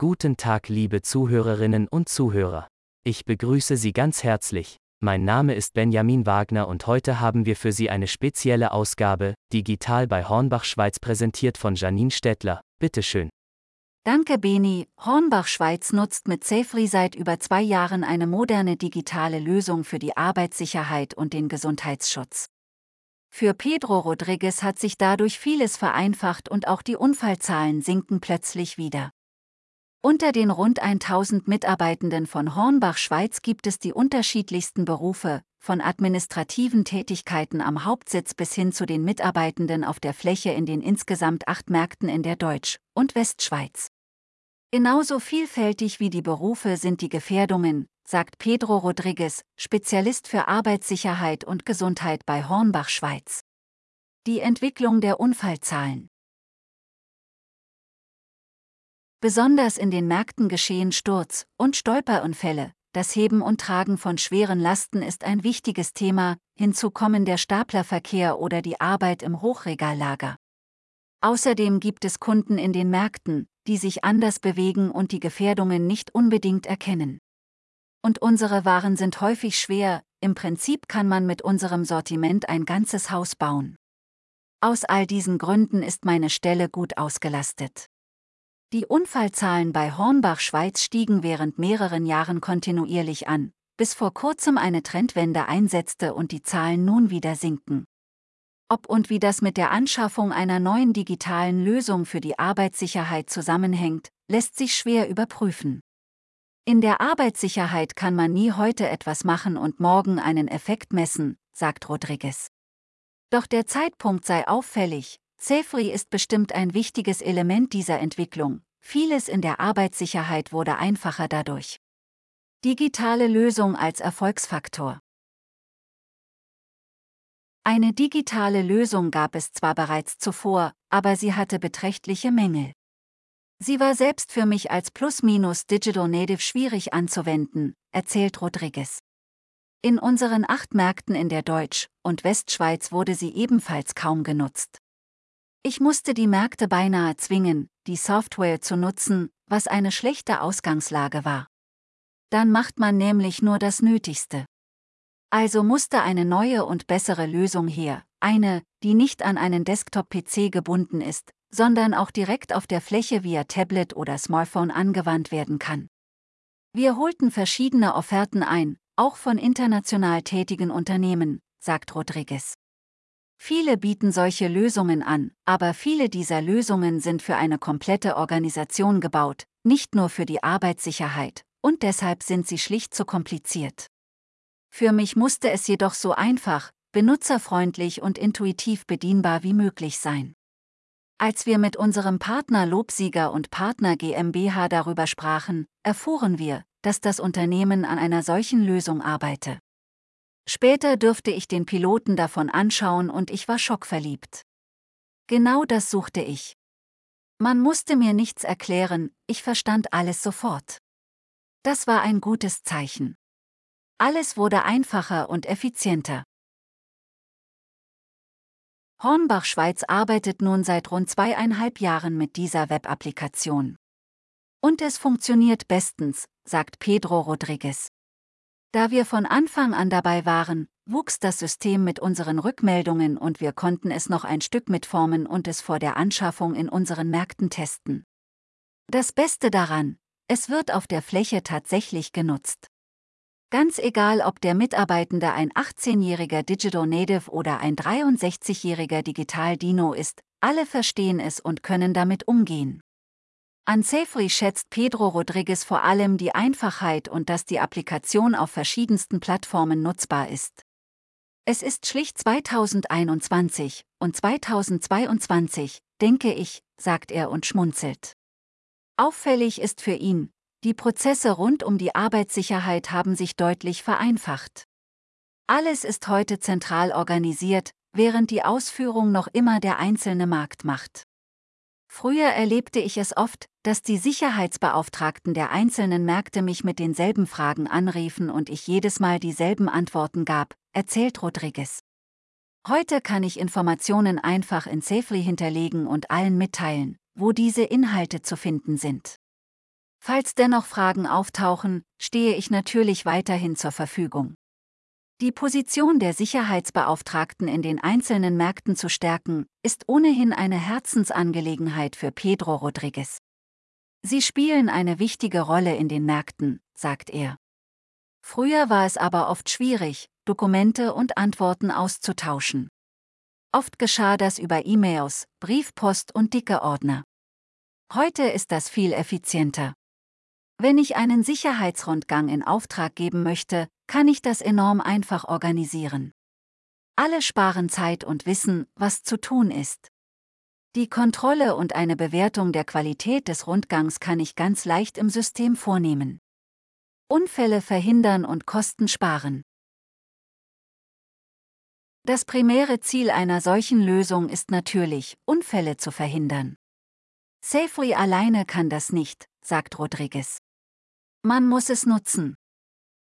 Guten Tag, liebe Zuhörerinnen und Zuhörer. Ich begrüße Sie ganz herzlich. Mein Name ist Benjamin Wagner und heute haben wir für Sie eine spezielle Ausgabe, digital bei Hornbach Schweiz präsentiert von Janine Stettler. Bitteschön. Danke, Beni. Hornbach Schweiz nutzt mit Safely seit über zwei Jahren eine moderne digitale Lösung für die Arbeitssicherheit und den Gesundheitsschutz. Für Pedro Rodriguez hat sich dadurch vieles vereinfacht und auch die Unfallzahlen sinken plötzlich wieder. Unter den rund 1000 Mitarbeitenden von Hornbach Schweiz gibt es die unterschiedlichsten Berufe, von administrativen Tätigkeiten am Hauptsitz bis hin zu den Mitarbeitenden auf der Fläche in den insgesamt acht Märkten in der Deutsch- und Westschweiz. Genauso vielfältig wie die Berufe sind die Gefährdungen, sagt Pedro Rodriguez, Spezialist für Arbeitssicherheit und Gesundheit bei Hornbach Schweiz. Die Entwicklung der Unfallzahlen. Besonders in den Märkten geschehen Sturz- und Stolperunfälle. Das Heben und Tragen von schweren Lasten ist ein wichtiges Thema, hinzu kommen der Staplerverkehr oder die Arbeit im Hochregallager. Außerdem gibt es Kunden in den Märkten, die sich anders bewegen und die Gefährdungen nicht unbedingt erkennen. Und unsere Waren sind häufig schwer, im Prinzip kann man mit unserem Sortiment ein ganzes Haus bauen. Aus all diesen Gründen ist meine Stelle gut ausgelastet. Die Unfallzahlen bei Hornbach Schweiz stiegen während mehreren Jahren kontinuierlich an, bis vor kurzem eine Trendwende einsetzte und die Zahlen nun wieder sinken. Ob und wie das mit der Anschaffung einer neuen digitalen Lösung für die Arbeitssicherheit zusammenhängt, lässt sich schwer überprüfen. In der Arbeitssicherheit kann man nie heute etwas machen und morgen einen Effekt messen, sagt Rodriguez. Doch der Zeitpunkt sei auffällig, Safety ist bestimmt ein wichtiges Element dieser Entwicklung. Vieles in der Arbeitssicherheit wurde einfacher dadurch. Digitale Lösung als Erfolgsfaktor. Eine digitale Lösung gab es zwar bereits zuvor, aber sie hatte beträchtliche Mängel. Sie war selbst für mich als Plus-Minus Digital Native schwierig anzuwenden, erzählt Rodriguez. In unseren acht Märkten in der Deutsch- und Westschweiz wurde sie ebenfalls kaum genutzt. Ich musste die Märkte beinahe zwingen, die Software zu nutzen, was eine schlechte Ausgangslage war. Dann macht man nämlich nur das Nötigste. Also musste eine neue und bessere Lösung her, eine, die nicht an einen Desktop-PC gebunden ist, sondern auch direkt auf der Fläche via Tablet oder Smartphone angewandt werden kann. Wir holten verschiedene Offerten ein, auch von international tätigen Unternehmen, sagt Rodriguez. Viele bieten solche Lösungen an, aber viele dieser Lösungen sind für eine komplette Organisation gebaut, nicht nur für die Arbeitssicherheit, und deshalb sind sie schlicht zu kompliziert. Für mich musste es jedoch so einfach, benutzerfreundlich und intuitiv bedienbar wie möglich sein. Als wir mit unserem Partner Lobsieger und Partner GmbH darüber sprachen, erfuhren wir, dass das Unternehmen an einer solchen Lösung arbeite. Später dürfte ich den Piloten davon anschauen und ich war schockverliebt. Genau das suchte ich. Man musste mir nichts erklären, ich verstand alles sofort. Das war ein gutes Zeichen. Alles wurde einfacher und effizienter. Hornbach Schweiz arbeitet nun seit rund zweieinhalb Jahren mit dieser Web-Applikation. Und es funktioniert bestens, sagt Pedro Rodriguez. Da wir von Anfang an dabei waren, wuchs das System mit unseren Rückmeldungen und wir konnten es noch ein Stück mitformen und es vor der Anschaffung in unseren Märkten testen. Das Beste daran, es wird auf der Fläche tatsächlich genutzt. Ganz egal, ob der Mitarbeitende ein 18-jähriger Digital Native oder ein 63-jähriger Digital Dino ist, alle verstehen es und können damit umgehen. An Safely schätzt Pedro Rodriguez vor allem die Einfachheit und dass die Applikation auf verschiedensten Plattformen nutzbar ist. Es ist schlicht 2021 und 2022, denke ich, sagt er und schmunzelt. Auffällig ist für ihn, die Prozesse rund um die Arbeitssicherheit haben sich deutlich vereinfacht. Alles ist heute zentral organisiert, während die Ausführung noch immer der einzelne Markt macht. Früher erlebte ich es oft, dass die Sicherheitsbeauftragten der einzelnen Märkte mich mit denselben Fragen anriefen und ich jedes Mal dieselben Antworten gab, erzählt Rodriguez. Heute kann ich Informationen einfach in Safely hinterlegen und allen mitteilen, wo diese Inhalte zu finden sind. Falls dennoch Fragen auftauchen, stehe ich natürlich weiterhin zur Verfügung. Die Position der Sicherheitsbeauftragten in den einzelnen Märkten zu stärken, ist ohnehin eine Herzensangelegenheit für Pedro Rodriguez. Sie spielen eine wichtige Rolle in den Märkten, sagt er. Früher war es aber oft schwierig, Dokumente und Antworten auszutauschen. Oft geschah das über E-Mails, Briefpost und dicke Ordner. Heute ist das viel effizienter. Wenn ich einen Sicherheitsrundgang in Auftrag geben möchte, kann ich das enorm einfach organisieren. Alle sparen Zeit und wissen, was zu tun ist. Die Kontrolle und eine Bewertung der Qualität des Rundgangs kann ich ganz leicht im System vornehmen. Unfälle verhindern und Kosten sparen. Das primäre Ziel einer solchen Lösung ist natürlich, Unfälle zu verhindern. Safely alleine kann das nicht, sagt Rodriguez. Man muss es nutzen.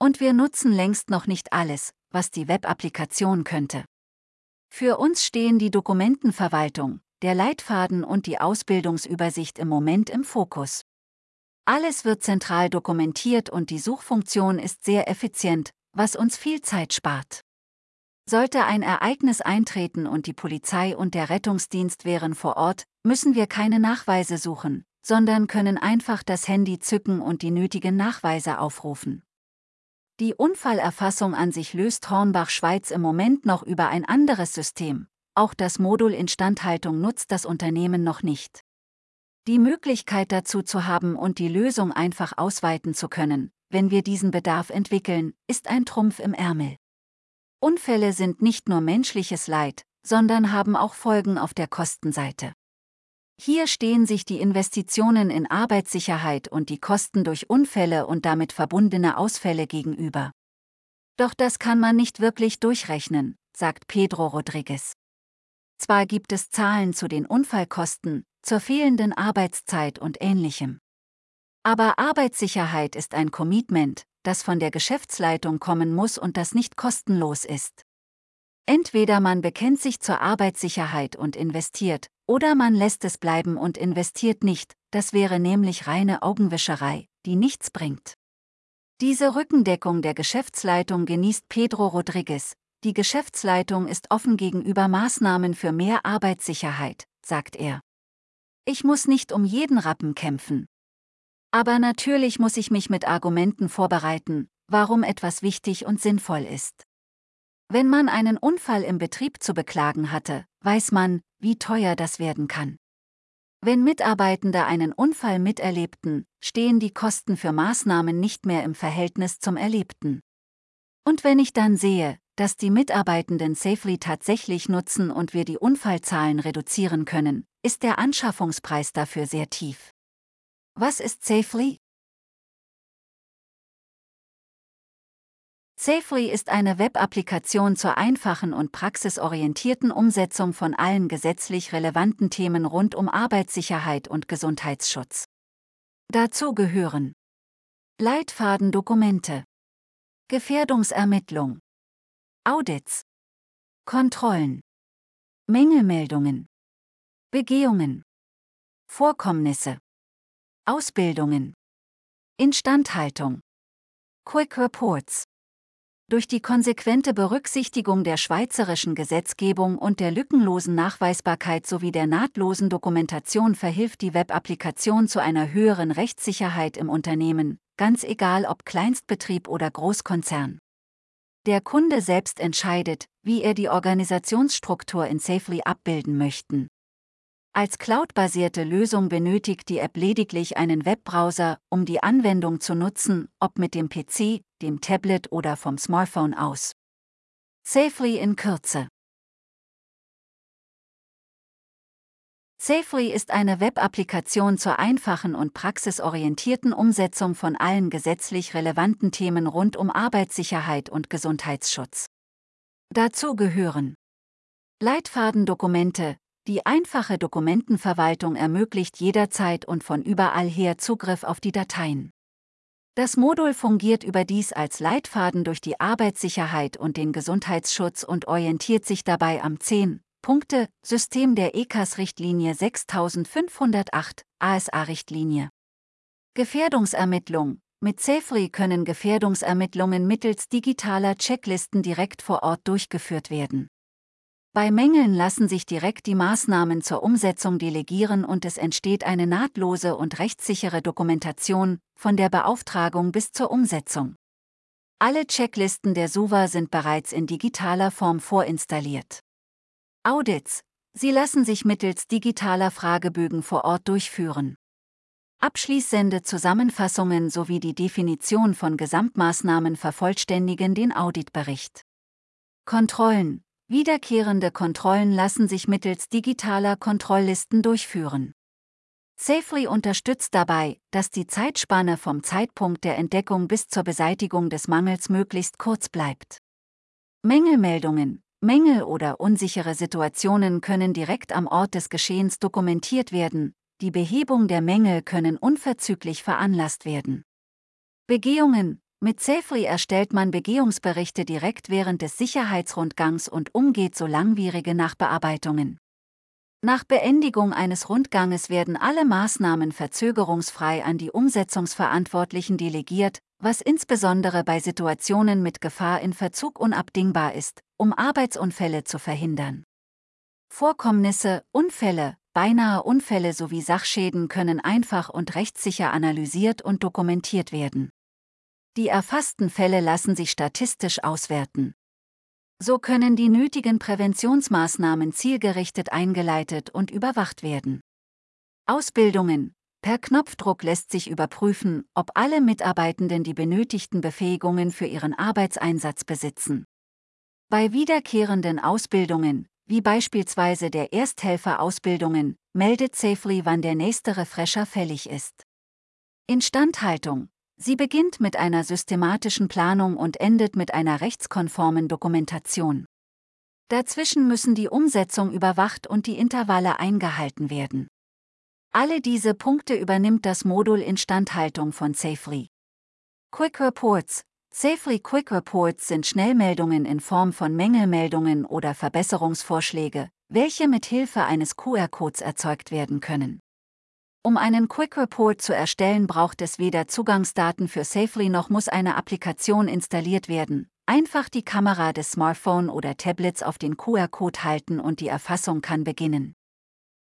Und wir nutzen längst noch nicht alles, was die Web-Applikation könnte. Für uns stehen die Dokumentenverwaltung, der Leitfaden und die Ausbildungsübersicht im Moment im Fokus. Alles wird zentral dokumentiert und die Suchfunktion ist sehr effizient, was uns viel Zeit spart. Sollte ein Ereignis eintreten und die Polizei und der Rettungsdienst wären vor Ort, müssen wir keine Nachweise suchen, sondern können einfach das Handy zücken und die nötigen Nachweise aufrufen. Die Unfallerfassung an sich löst Hornbach Schweiz im Moment noch über ein anderes System. Auch das Modul Instandhaltung nutzt das Unternehmen noch nicht. Die Möglichkeit dazu zu haben und die Lösung einfach ausweiten zu können, wenn wir diesen Bedarf entwickeln, ist ein Trumpf im Ärmel. Unfälle sind nicht nur menschliches Leid, sondern haben auch Folgen auf der Kostenseite. Hier stehen sich die Investitionen in Arbeitssicherheit und die Kosten durch Unfälle und damit verbundene Ausfälle gegenüber. Doch das kann man nicht wirklich durchrechnen, sagt Pedro Rodriguez. Zwar gibt es Zahlen zu den Unfallkosten, zur fehlenden Arbeitszeit und ähnlichem. Aber Arbeitssicherheit ist ein Commitment, das von der Geschäftsleitung kommen muss und das nicht kostenlos ist. Entweder man bekennt sich zur Arbeitssicherheit und investiert, oder man lässt es bleiben und investiert nicht, das wäre nämlich reine Augenwischerei, die nichts bringt. Diese Rückendeckung der Geschäftsleitung genießt Pedro Rodriguez. Die Geschäftsleitung ist offen gegenüber Maßnahmen für mehr Arbeitssicherheit, sagt er. Ich muss nicht um jeden Rappen kämpfen. Aber natürlich muss ich mich mit Argumenten vorbereiten, warum etwas wichtig und sinnvoll ist. Wenn man einen Unfall im Betrieb zu beklagen hatte, weiß man, wie teuer das werden kann. Wenn Mitarbeitende einen Unfall miterlebten, stehen die Kosten für Maßnahmen nicht mehr im Verhältnis zum Erlebten. Und wenn ich dann sehe, dass die Mitarbeitenden Safely tatsächlich nutzen und wir die Unfallzahlen reduzieren können, ist der Anschaffungspreis dafür sehr tief. Was ist Safely? Safely ist eine Web-Applikation zur einfachen und praxisorientierten Umsetzung von allen gesetzlich relevanten Themen rund um Arbeitssicherheit und Gesundheitsschutz. Dazu gehören Leitfadendokumente, Gefährdungsermittlung, Audits, Kontrollen, Mängelmeldungen, Begehungen, Vorkommnisse, Ausbildungen, Instandhaltung, Quick Reports. Durch die konsequente Berücksichtigung der schweizerischen Gesetzgebung und der lückenlosen Nachweisbarkeit sowie der nahtlosen Dokumentation verhilft die Web-Applikation zu einer höheren Rechtssicherheit im Unternehmen, ganz egal ob Kleinstbetrieb oder Großkonzern. Der Kunde selbst entscheidet, wie er die Organisationsstruktur in Safely abbilden möchten. Als cloudbasierte Lösung benötigt die App lediglich einen Webbrowser, um die Anwendung zu nutzen, ob mit dem PC, dem Tablet oder vom Smartphone aus. Safely in Kürze. Safely ist eine Web-Applikation zur einfachen und praxisorientierten Umsetzung von allen gesetzlich relevanten Themen rund um Arbeitssicherheit und Gesundheitsschutz. Dazu gehören Leitfadendokumente, die einfache Dokumentenverwaltung ermöglicht jederzeit und von überall her Zugriff auf die Dateien. Das Modul fungiert überdies als Leitfaden durch die Arbeitssicherheit und den Gesundheitsschutz und orientiert sich dabei am 10 Punkte System der ECAS-Richtlinie 6508, ASA-Richtlinie. Gefährdungsermittlung. Mit Safely können Gefährdungsermittlungen mittels digitaler Checklisten direkt vor Ort durchgeführt werden. Bei Mängeln lassen sich direkt die Maßnahmen zur Umsetzung delegieren und es entsteht eine nahtlose und rechtssichere Dokumentation, von der Beauftragung bis zur Umsetzung. Alle Checklisten der SUVA sind bereits in digitaler Form vorinstalliert. Audits. Sie lassen sich mittels digitaler Fragebögen vor Ort durchführen. Abschließende Zusammenfassungen sowie die Definition von Gesamtmaßnahmen vervollständigen den Auditbericht. Kontrollen. Wiederkehrende Kontrollen lassen sich mittels digitaler Kontrolllisten durchführen. Safely unterstützt dabei, dass die Zeitspanne vom Zeitpunkt der Entdeckung bis zur Beseitigung des Mangels möglichst kurz bleibt. Mängelmeldungen, Mängel oder unsichere Situationen können direkt am Ort des Geschehens dokumentiert werden, die Behebung der Mängel können unverzüglich veranlasst werden. Begehungen, mit Safely erstellt man Begehungsberichte direkt während des Sicherheitsrundgangs und umgeht so langwierige Nachbearbeitungen. Nach Beendigung eines Rundganges werden alle Maßnahmen verzögerungsfrei an die Umsetzungsverantwortlichen delegiert, was insbesondere bei Situationen mit Gefahr in Verzug unabdingbar ist, um Arbeitsunfälle zu verhindern. Vorkommnisse, Unfälle, beinahe Unfälle sowie Sachschäden können einfach und rechtssicher analysiert und dokumentiert werden. Die erfassten Fälle lassen sich statistisch auswerten. So können die nötigen Präventionsmaßnahmen zielgerichtet eingeleitet und überwacht werden. Ausbildungen. Per Knopfdruck lässt sich überprüfen, ob alle Mitarbeitenden die benötigten Befähigungen für ihren Arbeitseinsatz besitzen. Bei wiederkehrenden Ausbildungen, wie beispielsweise der Ersthelferausbildungen, meldet Safely, wann der nächste Refresher fällig ist. Instandhaltung. Sie beginnt mit einer systematischen Planung und endet mit einer rechtskonformen Dokumentation. Dazwischen müssen die Umsetzung überwacht und die Intervalle eingehalten werden. Alle diese Punkte übernimmt das Modul Instandhaltung von Safely. Quick Reports Safely Quick Reports sind Schnellmeldungen in Form von Mängelmeldungen oder Verbesserungsvorschläge, welche mit Hilfe eines QR-Codes erzeugt werden können. Um einen Quick Report zu erstellen, braucht es weder Zugangsdaten für Safely noch muss eine Applikation installiert werden. Einfach die Kamera des Smartphone oder Tablets auf den QR-Code halten und die Erfassung kann beginnen.